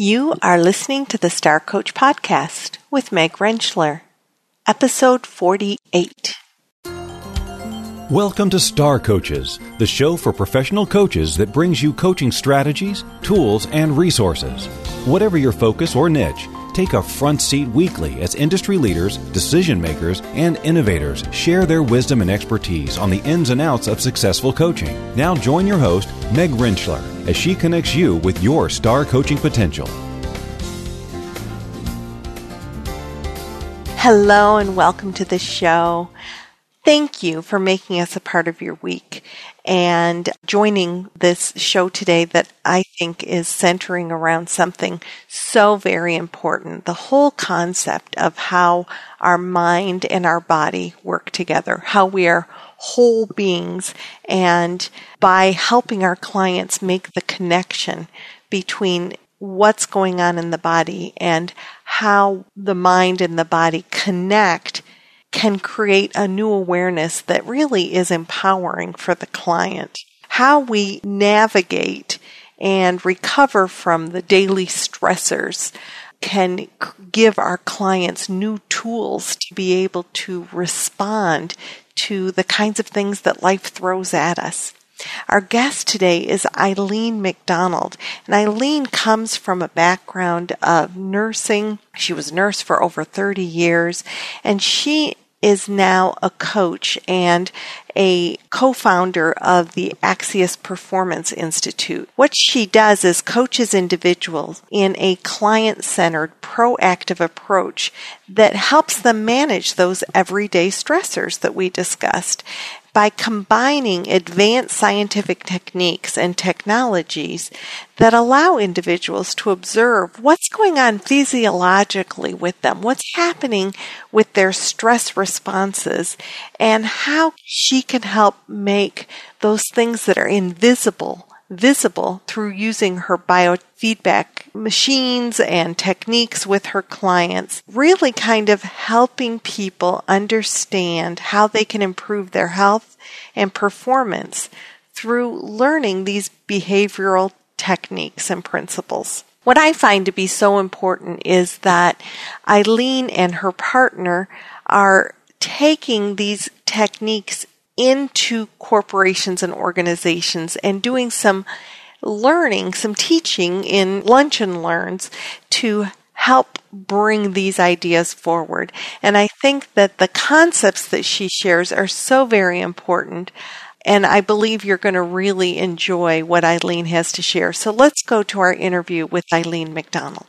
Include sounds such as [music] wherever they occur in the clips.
You are listening to the Star Coach Podcast with Meg Rentschler, episode 48. Welcome to Star Coaches, the show for professional coaches that brings you coaching strategies, tools, and resources. Whatever your focus or niche, take a front seat weekly as industry leaders, decision makers, and innovators share their wisdom and expertise on the ins and outs of successful coaching. Now join your host, Meg Rentschler, as she connects you with your star coaching potential. Hello and welcome to the show. Thank you for making us a part of your week and joining this show today that I think is centering around something so very important. The whole concept of how our mind and our body work together, how we are whole beings and by helping our clients make the connection between what's going on in the body and how the mind and the body connect can create a new awareness that really is empowering for the client. How we navigate and recover from the daily stressors can give our clients new tools to be able to respond to the kinds of things that life throws at us. Our guest today is Eileen McDonald, and Eileen comes from a background of nursing. She was a nurse for over 30 years, and she is now a coach and a co-founder of the Axios Performance Institute. What she does is coaches individuals in a client-centered, proactive approach that helps them manage those everyday stressors that we discussed by combining advanced scientific techniques and technologies that allow individuals to observe what's going on physiologically with them, what's happening with their stress responses, and how she can help make those things that are invisible visible through using her biofeedback machines and techniques with her clients, really kind of helping people understand how they can improve their health and performance through learning these behavioral techniques and principles. What I find to be so important is that Eileen and her partner are taking these techniques into corporations and organizations and doing some learning, some teaching in lunch and learns to help bring these ideas forward. And I think that the concepts that she shares are so very important. And I believe you're going to really enjoy what Eileen has to share. So let's go to our interview with Eileen McDonald.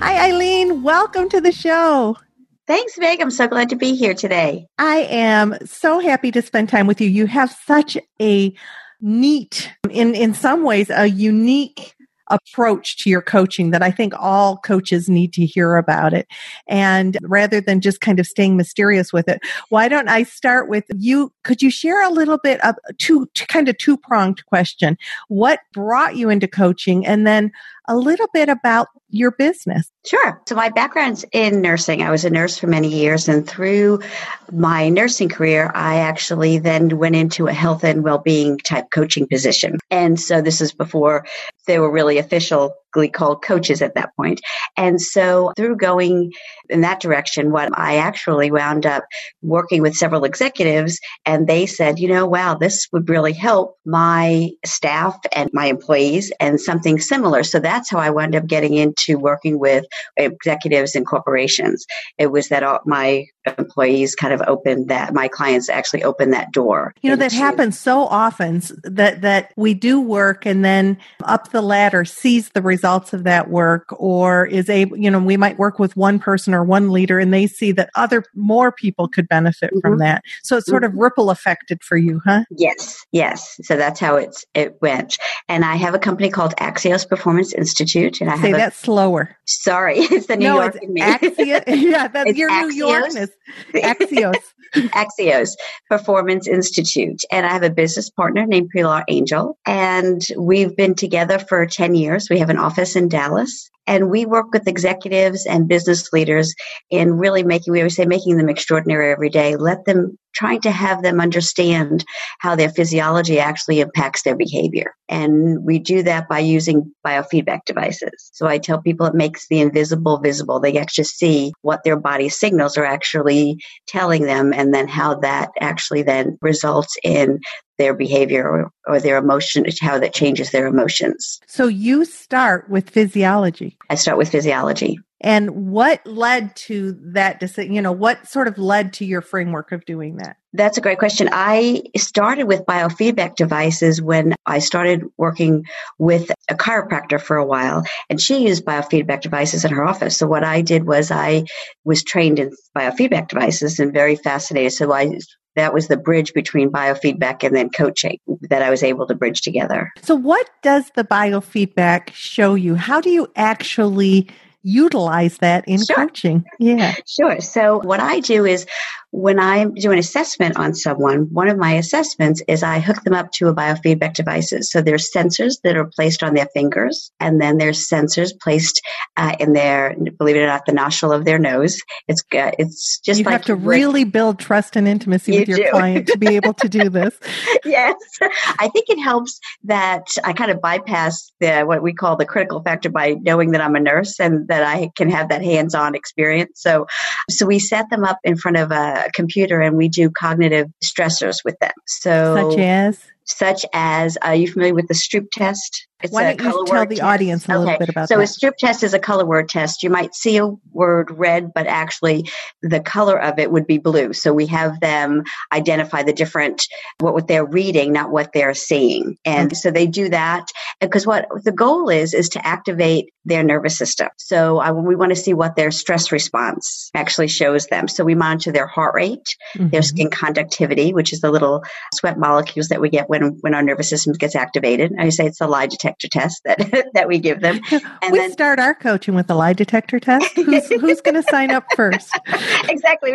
Hi, Eileen. Welcome to the show. Thanks, Meg. I'm so glad to be here today. I am so happy to spend time with you. You have such a neat, in, in some ways, a unique approach to your coaching that I think all coaches need to hear about it. And rather than just kind of staying mysterious with it, why don't I start with you? Could you share a little bit of two, kind of two pronged question? What brought you into coaching? And then a little bit about your business. Sure. So my background's in nursing. I was a nurse for many years and through my nursing career, I actually then went into a health and well-being type coaching position. And so this is before they were really official called coaches at that point. And so through going in that direction, what I actually wound up working with several executives and they said, you know, wow, this would really help my staff and my employees and something similar. So that's how I wound up getting into working with executives and corporations. It was that all, my employees kind of opened that, my clients actually opened that door. You know, that happens so often that, that we do work and then up the ladder sees the results of that work or is able, you know, we might work with one person or one leader and they see that other, more people could benefit mm-hmm. from that. So it's sort of mm-hmm. ripple affected for you, huh? Yes, yes. So that's how it's, it went. And I have a company called Axios Performance Institute. And I Say have that slower. Sorry, [laughs] it's the New no, York me. Axios, [laughs] yeah, that's your Axios. New Yorkness. [laughs] Axios. Axios Performance Institute. And I have a business partner named Pilar Angel. And we've been together for 10 years. We have an office in Dallas. And we work with executives and business leaders in really making, we always say, making them extraordinary every day. Let them trying to have them understand how their physiology actually impacts their behavior. And we do that by using biofeedback devices. So I tell people it makes the invisible visible. They actually see what their body signals are actually telling them and then how that actually then results in their behavior or, or, their emotion, how that changes their emotions. So you start with physiology. I start with physiology. And what led to that decision? You know, what sort of led to your framework of doing that? That's a great question. I started with biofeedback devices when I started working with a chiropractor for a while, and she used biofeedback devices in her office. So what I did was I was trained in biofeedback devices and very fascinated. So I that was the bridge between biofeedback and then coaching that I was able to bridge together. So what does the biofeedback show you? How do you actually utilize that in sure. coaching. Yeah. Sure. So what I do is when I do an assessment on someone, one of my assessments is I hook them up to a biofeedback devices. So there's sensors that are placed on their fingers, and then there's sensors placed uh, in their, believe it or not, the nostril of their nose. It's uh, it's just you like have to really build trust and intimacy you with your do. client to be able to do this. [laughs] yes, I think it helps that I kind of bypass the what we call the critical factor by knowing that I'm a nurse and that I can have that hands-on experience. So, so we set them up in front of a a computer and we do cognitive stressors with them. So, such as such as are you familiar with the Stroop test? It's Why don't you tell the test. audience a okay. little bit about so that? So a Stroop test is a color word test. You might see a word red, but actually the color of it would be blue. So we have them identify the different what, what they're reading, not what they're seeing. And mm-hmm. so they do that because what the goal is is to activate their nervous system. So uh, we want to see what their stress response actually shows them. So we monitor their heart rate, mm-hmm. their skin conductivity, which is the little sweat molecules that we get when when our nervous system gets activated. I say it's a lie detector detector test that [laughs] that we give them. And we then, start our coaching with a lie detector test. Who's, [laughs] who's going to sign up first? [laughs] exactly.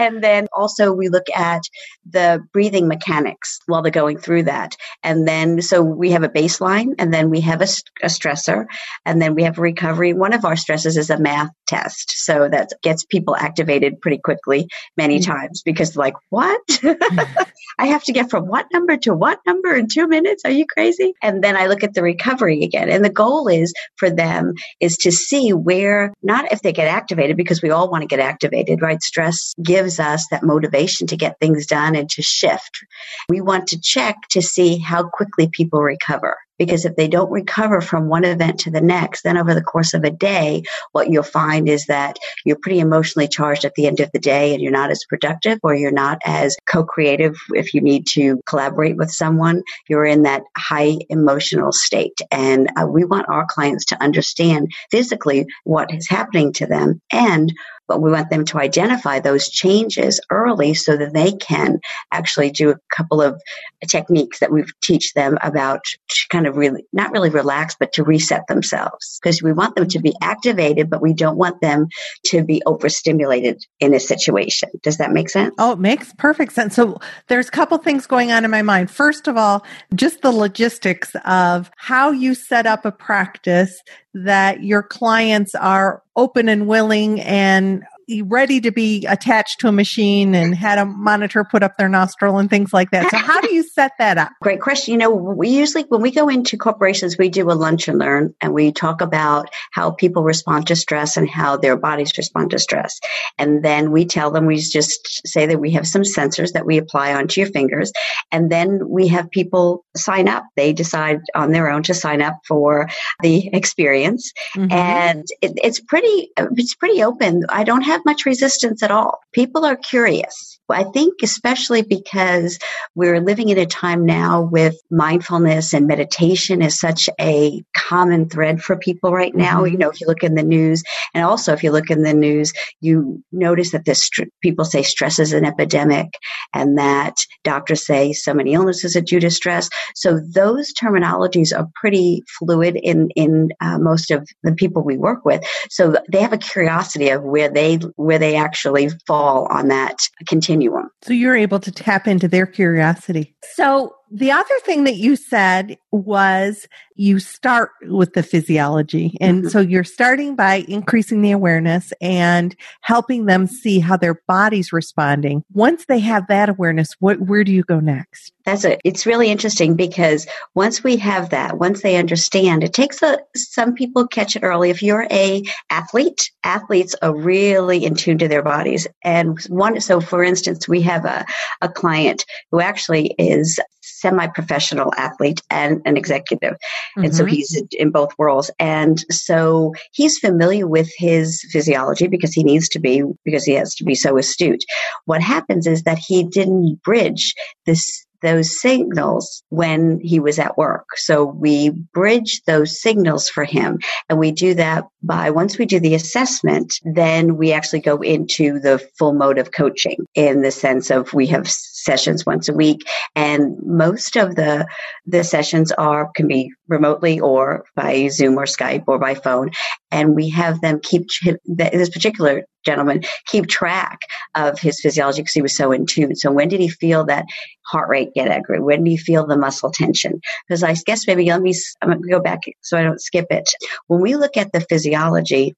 and then also we look at the breathing mechanics while they're going through that. And then so we have a baseline, and then we have a, a stressor, and then we have recovery. One of our stresses is a math test, so that gets people activated pretty quickly many mm-hmm. times because like what [laughs] I have to get from what number to what number in two minutes? Are you crazy? And then I look at the recovery again. And the goal is for them is to see where, not if they get activated, because we all want to get activated, right? Stress gives us that motivation to get things done and to shift. We want to check to see how quickly people recover. Because if they don't recover from one event to the next, then over the course of a day, what you'll find is that you're pretty emotionally charged at the end of the day and you're not as productive or you're not as co-creative if you need to collaborate with someone. You're in that high emotional state. And uh, we want our clients to understand physically what is happening to them and but we want them to identify those changes early so that they can actually do a couple of techniques that we teach them about to kind of really, not really relax, but to reset themselves. Because we want them to be activated, but we don't want them to be overstimulated in a situation. Does that make sense? Oh, it makes perfect sense. So there's a couple things going on in my mind. First of all, just the logistics of how you set up a practice that your clients are open and willing and ready to be attached to a machine and had a monitor put up their nostril and things like that. So how do you set that up? [laughs] Great question. You know, we usually, when we go into corporations, we do a lunch and learn and we talk about how people respond to stress and how their bodies respond to stress. And then we tell them, we just say that we have some sensors that we apply onto your fingers. And then we have people sign up. They decide on their own to sign up for the experience. Mm-hmm. And it, it's pretty, it's pretty open. I don't have much resistance at all. People are curious. I think especially because we're living in a time now with mindfulness and meditation is such a common thread for people right now. Mm-hmm. You know, if you look in the news, and also if you look in the news, you notice that this people say stress is an epidemic, and that doctors say so many illnesses are due to stress. So those terminologies are pretty fluid in in uh, most of the people we work with. So they have a curiosity of where they where they actually fall on that continuum continuum. So you're able to tap into their curiosity. So the other thing that you said was you start with the physiology. And mm-hmm. so you're starting by increasing the awareness and helping them see how their body's responding. Once they have that awareness, what, where do you go next? That's it. It's really interesting because once we have that, once they understand, it takes a, some people catch it early. If you're a athlete, athletes are really in tune to their bodies. And one, so for instance, we have a, a client who actually is semi-professional athlete and an executive. Mm-hmm. And so mm-hmm. he's in both worlds. And so he's familiar with his physiology because he needs to be, because he has to be so astute. What happens is that he didn't bridge this those signals when he was at work. So we bridge those signals for him. And we do that by once we do the assessment, then we actually go into the full mode of coaching in the sense of we have sessions once a week and most of the the sessions are can be remotely or by Zoom or Skype or by phone and we have them keep this particular gentleman keep track of his physiology because he was so in tune. So when did he feel that heart rate get accurate? When did he feel the muscle tension? Because I guess maybe let me I'm going to go back so I don't skip it. When we look at the physiology,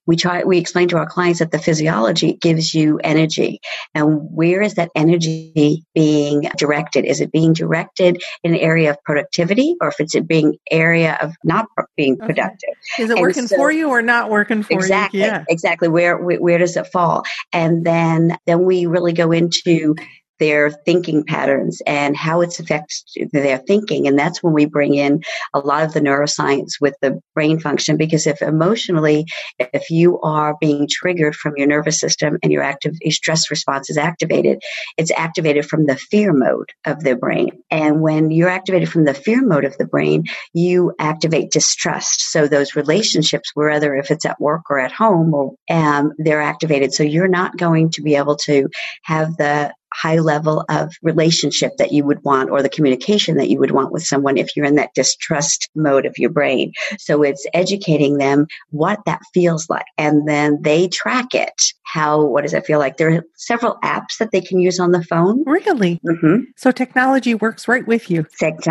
we try we explain to our clients that the physiology gives you energy, and where is that energy being directed? Is it being directed in an area of productivity, or if it's being area of not being productive? Okay. Is it working so, for you or not working for exactly, you? Exactly. Exactly. Where, where where does it fall? And then then we really go into their thinking patterns and how it's affects their thinking. And that's when we bring in a lot of the neuroscience with the brain function. Because if emotionally, if you are being triggered from your nervous system and your active your stress response is activated, it's activated from the fear mode of the brain. And when you're activated from the fear mode of the brain, you activate distrust. So those relationships, whether if it's at work or at home, or um, they're activated. So you're not going to be able to have the high level of relationship that you would want or the communication that you would want with someone if you're in that distrust mode of your brain. So it's educating them what that feels like. And then they track it. How, what does it feel like? There are several apps that they can use on the phone. Really? Mm-hmm. So technology works right with you.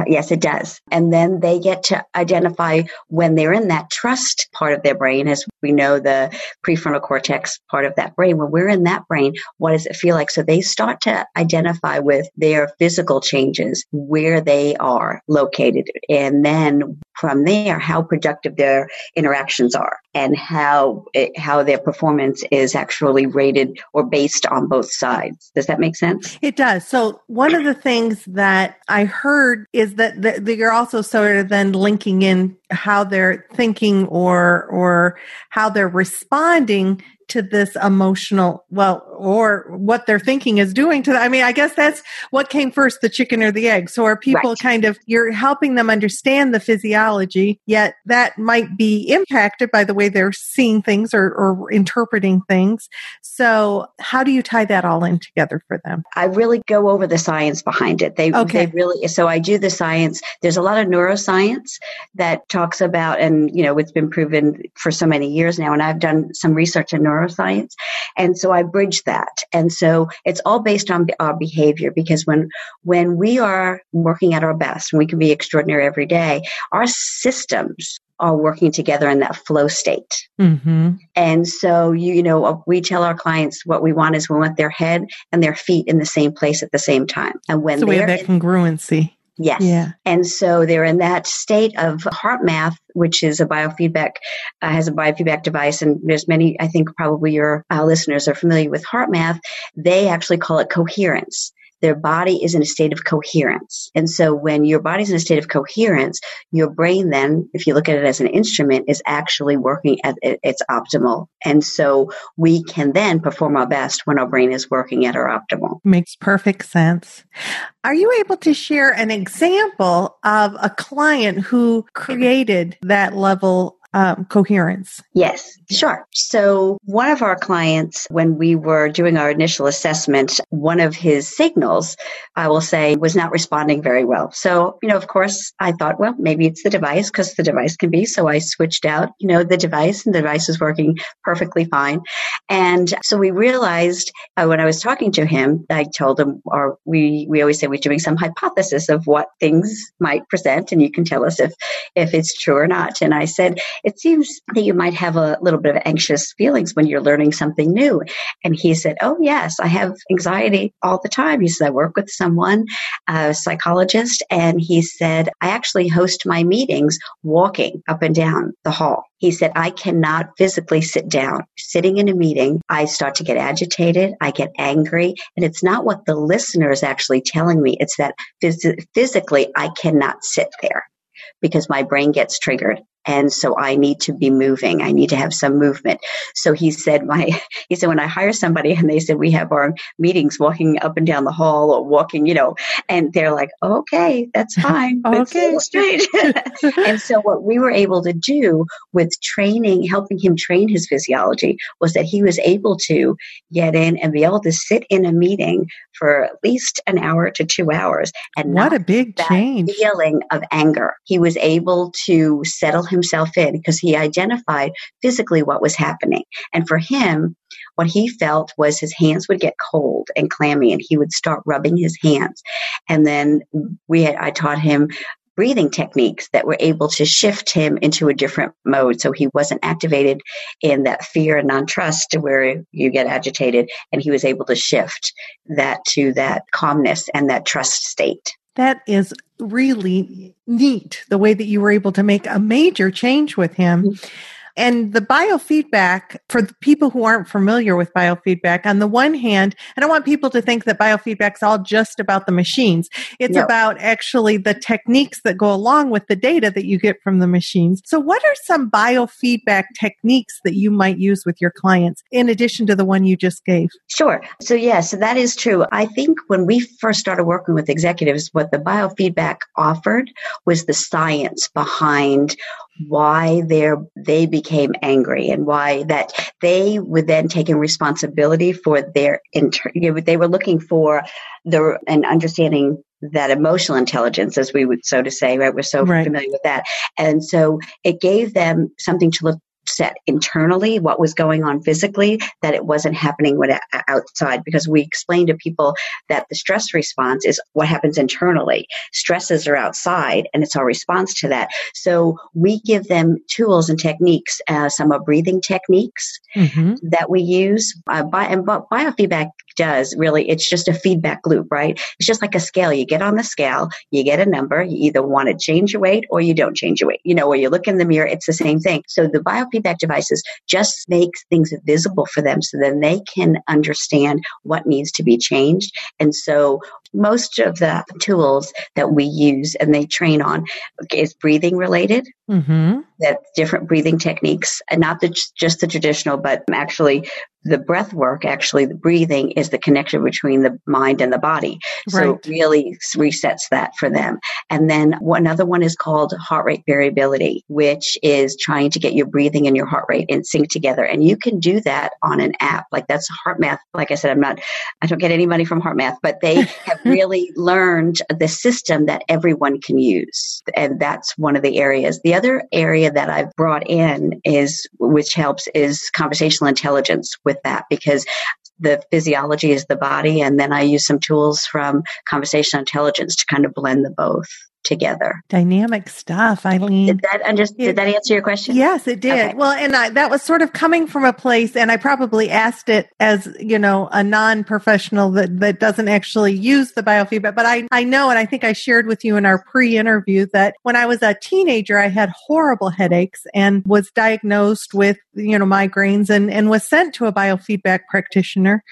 Yes, it does. And then they get to identify when they're in that trust part of their brain, as we know the prefrontal cortex part of that brain. When we're in that brain, what does it feel like? So they start to identify with their physical changes, where they are located, and then from there, how productive their interactions are and how it, how their performance is actually rated or based on both sides. Does that make sense? It does. So one of the things that I heard is that, that you're also sort of then linking in how they're thinking or or how they're responding to this emotional, well, or what they're thinking is doing to them. I mean, I guess that's what came first, the chicken or the egg. So are people right. kind of, you're helping them understand the physiology, yet that might be impacted by the way they're seeing things or, or interpreting things. So how do you tie that all in together for them? I really go over the science behind it. They, okay. they really, so I do the science. There's a lot of neuroscience that talks about, and, you know, it's been proven for so many years now. And I've done some research in neuroscience neuroscience. And so I bridge that. And so it's all based on our behavior because when, when we are working at our best and we can be extraordinary every day, our systems are working together in that flow state. Mm-hmm. And so, you, you know, we tell our clients what we want is we want their head and their feet in the same place at the same time. And when so we have that congruency. Yes. Yeah. And so they're in that state of HeartMath, which is a biofeedback, uh, has a biofeedback device. And there's many, I think probably your uh, listeners are familiar with HeartMath. They actually call it coherence their body is in a state of coherence. And so when your body's in a state of coherence, your brain then, if you look at it as an instrument, is actually working at its optimal. And so we can then perform our best when our brain is working at our optimal. Makes perfect sense. Are you able to share an example of a client who created that level um, coherence. Yes, sure. So, one of our clients, when we were doing our initial assessment, one of his signals, I will say, was not responding very well. So, you know, of course, I thought, well, maybe it's the device because the device can be. So, I switched out, you know, the device and the device was working perfectly fine. And so we realized uh, when I was talking to him, I told him, or we, we always say we're doing some hypothesis of what things might present and you can tell us if, if it's true or not. And I said, it seems that you might have a little bit of anxious feelings when you're learning something new. And he said, Oh, yes, I have anxiety all the time. He said, I work with someone, a psychologist, and he said, I actually host my meetings walking up and down the hall. He said, I cannot physically sit down. Sitting in a meeting, I start to get agitated, I get angry, and it's not what the listener is actually telling me, it's that phys- physically I cannot sit there because my brain gets triggered and so I need to be moving. I need to have some movement. So he said, my, [laughs] he said, when I hire somebody [laughs] and they said, we have our meetings walking up and down the hall or walking, you know, and they're like, okay, that's [laughs] fine. okay. strange. and so what we were able to do with training, helping him train his physiology was that he was able to get in and be able to sit in a meeting for at least an hour to two hours and what a big change feeling of anger. He was able to settle himself in because he identified physically what was happening. And for him, what he felt was his hands would get cold and clammy and he would start rubbing his hands. And then we had, I taught him breathing techniques that were able to shift him into a different mode so he wasn't activated in that fear and non-trust where you get agitated and he was able to shift that to that calmness and that trust state that is really neat the way that you were able to make a major change with him. Mm-hmm. And the biofeedback, for the people who aren't familiar with biofeedback, on the one hand, I don't want people to think that biofeedback is all just about the machines. It's no. about actually the techniques that go along with the data that you get from the machines. So, what are some biofeedback techniques that you might use with your clients in addition to the one you just gave? Sure. So, yes, yeah, so that is true. I think when we first started working with executives, what the biofeedback offered was the science behind why they they became angry and why that they were then taking responsibility for their inter- you know, they were looking for the and understanding that emotional intelligence as we would so to say right we're so right. familiar with that and so it gave them something to look set internally what was going on physically that it wasn't happening outside because we explain to people that the stress response is what happens internally. Stresses are outside and it's our response to that. So we give them tools and techniques uh, some are breathing techniques mm-hmm. that we use. Uh, by, and biofeedback does really it's just a feedback loop right? It's just like a scale. You get on the scale you get a number you either want to change your weight or you don't change your weight. You know where you look in the mirror it's the same thing. So the biofeedback devices just make things visible for them so then they can understand what needs to be changed and so most of the tools that we use and they train on is breathing related mm-hmm. that different breathing techniques and not the, just the traditional but actually the breath work, actually, the breathing is the connection between the mind and the body. Right. So it really resets that for them. And then another one is called heart rate variability, which is trying to get your breathing and your heart rate in sync together. And you can do that on an app. Like that's HeartMath. Like I said, I'm not, I don't get any money from HeartMath, but they [laughs] have really learned the system that everyone can use. And that's one of the areas. The other area that I've brought in is, which helps is conversational intelligence with that because the physiology is the body. And then I use some tools from conversational intelligence to kind of blend the both together. Dynamic stuff, Eileen. Did that under, did that answer your question? Yes, it did. Okay. Well, and I, that was sort of coming from a place, and I probably asked it as you know a non-professional that that doesn't actually use the biofeedback. But I I know, and I think I shared with you in our pre-interview that when I was a teenager, I had horrible headaches and was diagnosed with you know migraines and and was sent to a biofeedback practitioner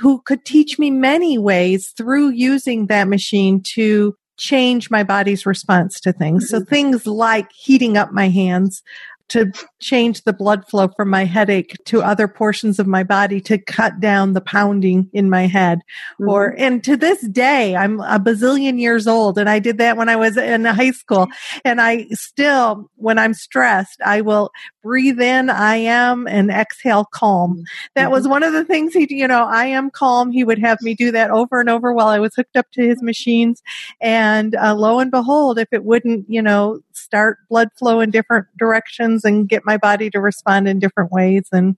who could teach me many ways through using that machine to change my body's response to things. So mm-hmm. things like heating up my hands to change the blood flow from my headache to other portions of my body to cut down the pounding in my head. Mm-hmm. Or, and to this day, I'm a bazillion years old and I did that when I was in high school. And I still, when I'm stressed, I will breathe in, I am, and exhale calm. That mm-hmm. was one of the things he, you know, I am calm. He would have me do that over and over while I was hooked up to his machines. And uh, lo and behold, if it wouldn't, you know, start blood flow in different directions and get my body to respond in different ways. And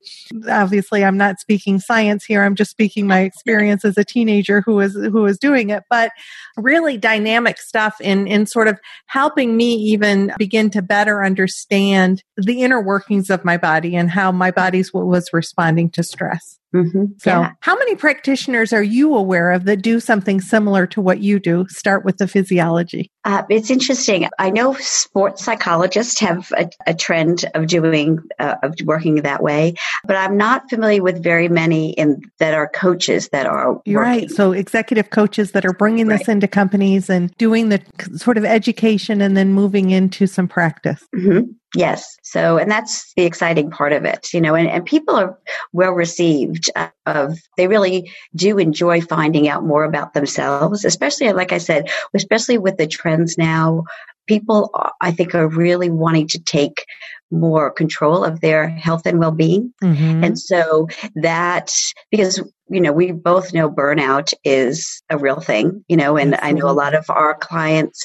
obviously, I'm not speaking science here. I'm just speaking my experience as a teenager who was who was doing it. But really dynamic stuff in in sort of helping me even begin to better understand the inner workings of my body and how my body was responding to stress. Mm-hmm. So, yeah. how many practitioners are you aware of that do something similar to what you do? Start with the physiology. Uh, it's interesting. I know sports psychologists have a, a trend of doing uh, of working that way, but I'm not familiar with very many in that are coaches that are. You're right. So executive coaches that are bringing right. this into companies and doing the sort of education and then moving into some practice. Mm-hmm. Yes. So, and that's the exciting part of it, you know, and, and people are well received uh, of, they really do enjoy finding out more about themselves, especially, like I said, especially with the trends now. People, I think, are really wanting to take more control of their health and well-being. Mm-hmm. And so that, because, you know, we both know burnout is a real thing, you know, and. I know a lot of our clients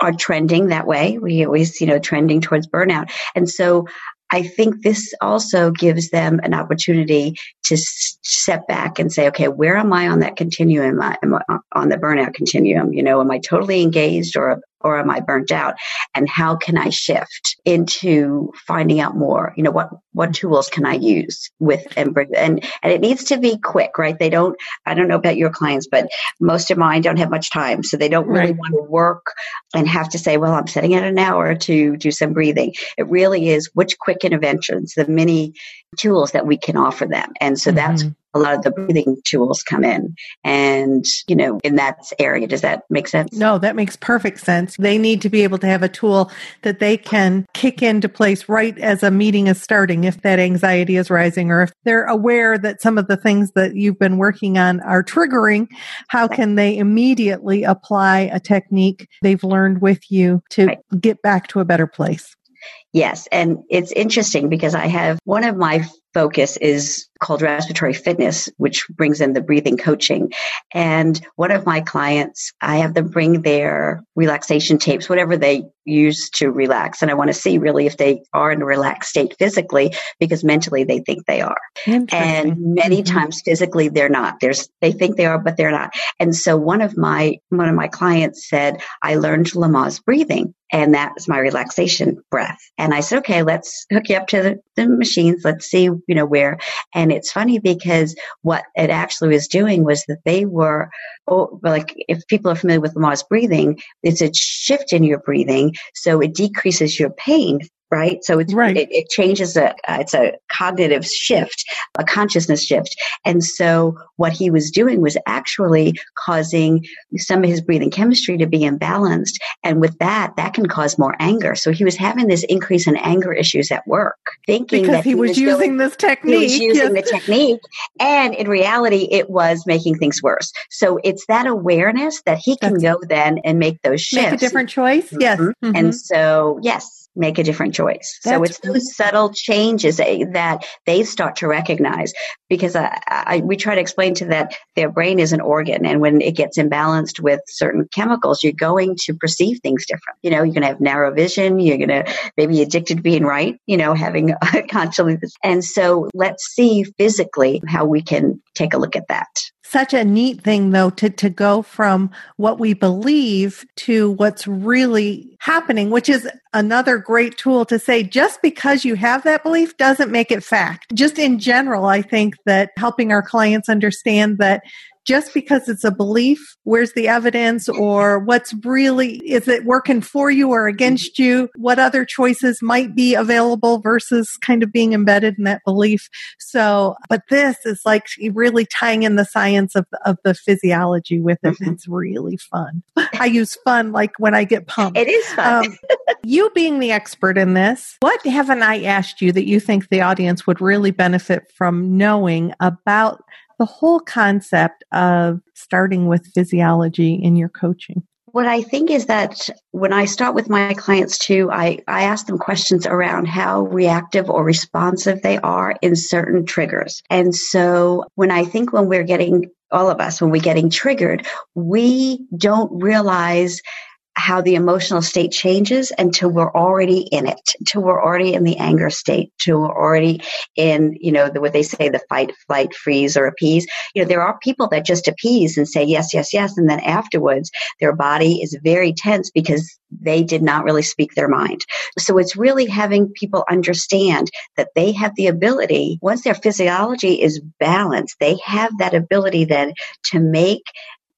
are trending that way. We always, you know, trending towards burnout. And so I think this also gives them an opportunity to step back and say, okay, where am I on that continuum? Am I, on the burnout continuum? You know, am I totally engaged or or am I burnt out? And how can I shift into finding out more? You know, what, what tools can I use with and, and, and it needs to be quick, right? They don't, I don't know about your clients, but most of mine don't have much time. So they don't really right. want to work and have to say, well, I'm setting it an hour to do some breathing. It really is which quick interventions, the many tools that we can offer them. And so mm-hmm. that's a lot of the breathing tools come in. And, you know, in that area, does that make sense? No, that makes perfect sense. They need to be able to have a tool that they can kick into place right as a meeting is starting if that anxiety is rising or if they're aware that some of the things that you've been working on are triggering. How can they immediately apply a technique they've learned with you to right. get back to a better place? Yes. And it's interesting because I have one of my focus is called respiratory fitness, which brings in the breathing coaching. And one of my clients, I have them bring their relaxation tapes, whatever they use to relax. And I want to see really if they are in a relaxed state physically because mentally they think they are. And many mm-hmm. times physically they're not. There's, they think they are, but they're not. And so one of my, one of my clients said, I learned Lamaze breathing and that was my relaxation breath. And I said, okay, let's hook you up to the, the machines. Let's see, you know, where. And it's funny because what it actually was doing was that they were, oh, like if people are familiar with Lamaze breathing, it's a shift in your breathing. So it decreases your pain right? So it's right. It, it, changes a uh, it's a cognitive shift, a consciousness shift, and so what he was doing was actually causing some of his breathing chemistry to be imbalanced, and with that, that can cause more anger. So he was having this increase in anger issues at work, thinking because that he, he was, was, using going, this technique, he was using yes. the technique, and in reality, it was making things worse. So it's that awareness that he can That's, go then and make those shifts, make a different choice. Mm-hmm. Yes, mm-hmm. and so yes, make a different choice. That's so it's those subtle changes that they start to recognize because I, I, we try to explain to that their brain is an organ and when it gets imbalanced with certain chemicals, you're going to perceive things different. You know, you're going to have narrow vision. You're going to maybe addicted to being right, you know, having [laughs] consciousness. And so let's see physically how we can take a look at that such a neat thing though to, to go from what we believe to what's really happening, which is another great tool to say just because you have that belief doesn't make it fact. Just in general, I think that helping our clients understand that just because it's a belief, where's the evidence or what's really, is it working for you or against you? What other choices might be available versus kind of being embedded in that belief? So, but this is like really tying in the science of, of the physiology with it. Mm-hmm. It's really fun. [laughs] I use fun like when I get pumped. It is fun. Um, you being the expert in this, what haven't I asked you that you think the audience would really benefit from knowing about the whole concept of starting with physiology in your coaching? What I think is that when I start with my clients too, I, I ask them questions around how reactive or responsive they are in certain triggers. And so when I think when we're getting all of us, when we're getting triggered, we don't realize how the emotional state changes until we're already in it, until we're already in the anger state, until we're already in, you know, the, what they say, the fight, flight, freeze, or appease. You know, there are people that just appease and say yes, yes, yes. And then afterwards, their body is very tense because they did not really speak their mind. So it's really having people understand that they have the ability, once their physiology is balanced, they have that ability then to make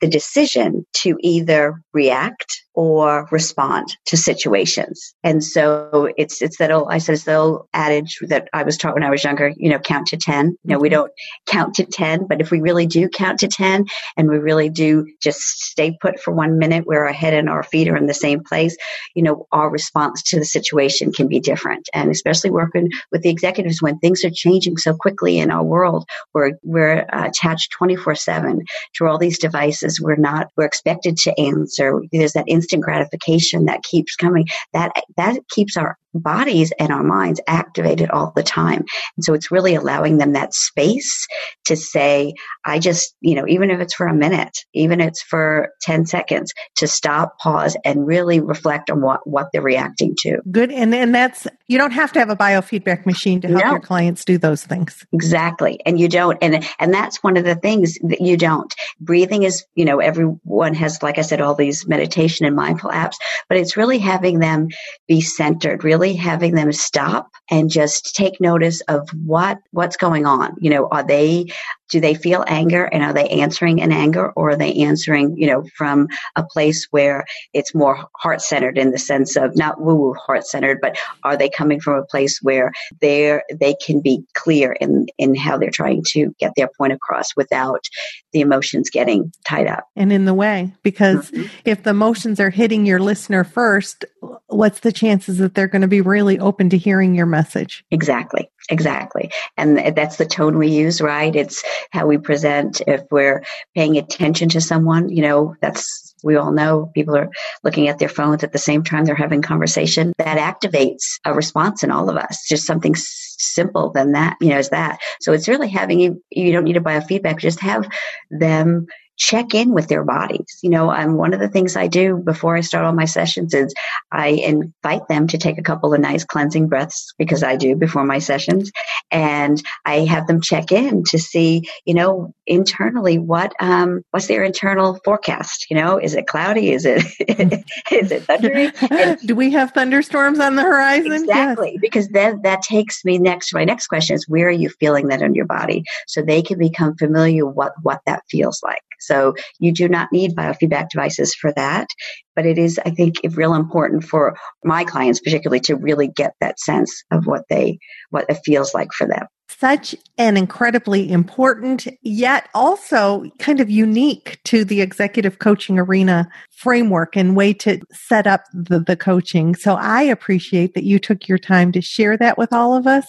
the decision to either react or respond to situations. And so it's it's that old I said it's the old adage that I was taught when I was younger, you know, count to ten. You know, we mm-hmm. don't count to ten, but if we really do count to ten and we really do just stay put for one minute where our head and our feet are in the same place, you know, our response to the situation can be different. And especially working with the executives when things are changing so quickly in our world, we're we're attached 24/7 to all these devices. We're not we're expected to answer. There's that instant gratification that keeps coming. That that keeps our bodies and our minds activated all the time. And so it's really allowing them that space to say, I just, you know, even if it's for a minute, even if it's for 10 seconds, to stop, pause, and really reflect on what, what they're reacting to. Good. And, and that's, you don't have to have a biofeedback machine to help no. your clients do those things. Exactly. And you don't. And, and that's one of the things that you don't. Breathing is, you know, everyone has, like I said, all these meditation and mindful apps, but it's really having them be centered, really really having them stop and just take notice of what what's going on. You know, are they do they feel anger and are they answering in anger or are they answering, you know, from a place where it's more heart centered in the sense of not woo woo heart centered, but are they coming from a place where they're, they can be clear in, in how they're trying to get their point across without the emotions getting tied up and in the way? Because mm-hmm. if the emotions are hitting your listener first, what's the chances that they're going to be really open to hearing your message? Exactly. Exactly. And that's the tone we use, right? It's how we present. If we're paying attention to someone, you know, that's, we all know people are looking at their phones at the same time they're having conversation. That activates a response in all of us. Just something simple than that, you know, is that. So it's really having you, you don't need to biofeedback, just have them check in with their bodies. You know, and one of the things I do before I start all my sessions is I invite them to take a couple of nice cleansing breaths because I do before my sessions. And I have them check in to see, you know, internally what, um, what's their internal forecast? You know, is it cloudy? Is it, [laughs] is it thundery? And [laughs] do we have thunderstorms on the horizon? Exactly. Yes. Because then that takes me next, my next question is where are you feeling that in your body? So they can become familiar what, what that feels like. So you do not need biofeedback devices for that. But it is, I think, real important for my clients, particularly, to really get that sense of what they, what it feels like for them such an incredibly important, yet also kind of unique to the executive coaching arena framework and way to set up the, the coaching. So I appreciate that you took your time to share that with all of us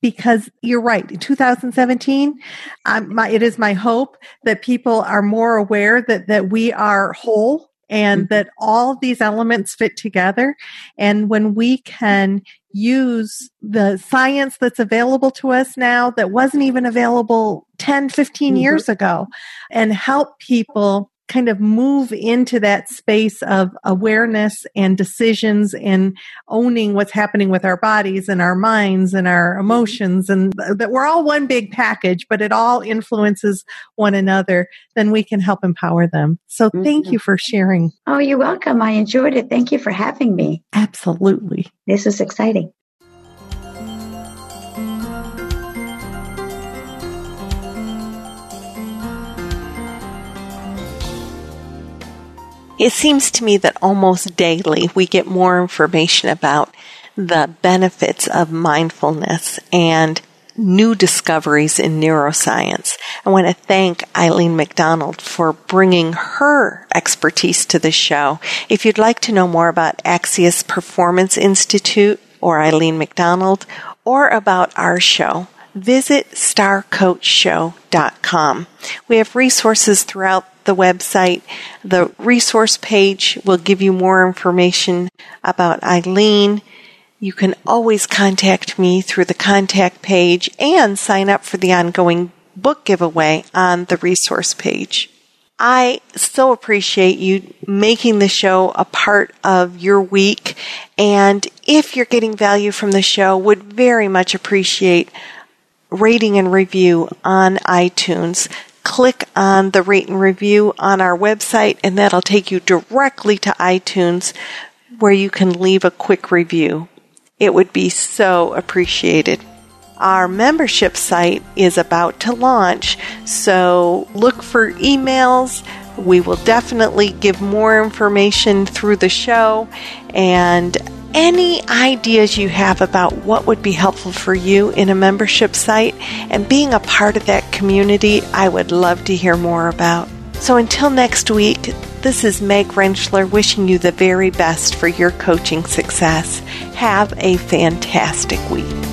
because you're right. In 2017, um, my, it is my hope that people are more aware that, that we are whole and mm-hmm. that all these elements fit together. And when we can use the science that's available to us now that wasn't even available 10, 15 mm-hmm. years ago and help people kind of move into that space of awareness and decisions and owning what's happening with our bodies and our minds and our emotions and that we're all one big package, but it all influences one another, then we can help empower them. So thank mm-hmm. you for sharing. Oh, you're welcome. I enjoyed it. Thank you for having me. Absolutely. This is exciting. It seems to me that almost daily we get more information about the benefits of mindfulness and new discoveries in neuroscience. I want to thank Eileen McDonald for bringing her expertise to the show. If you'd like to know more about Axios Performance Institute or Eileen McDonald or about our show, visit starcoachshow.com. We have resources throughout the website. The resource page will give you more information about Eileen. You can always contact me through the contact page and sign up for the ongoing book giveaway on the resource page. I so appreciate you making the show a part of your week. And if you're getting value from the show, would very much appreciate rating and review on iTunes click on the rate and review on our website, and that'll take you directly to iTunes where you can leave a quick review. It would be so appreciated. Our membership site is about to launch, so look for emails. We will definitely give more information through the show and any ideas you have about what would be helpful for you in a membership site and being a part of that community, I would love to hear more about. So until next week, this is Meg Rentschler wishing you the very best for your coaching success. Have a fantastic week.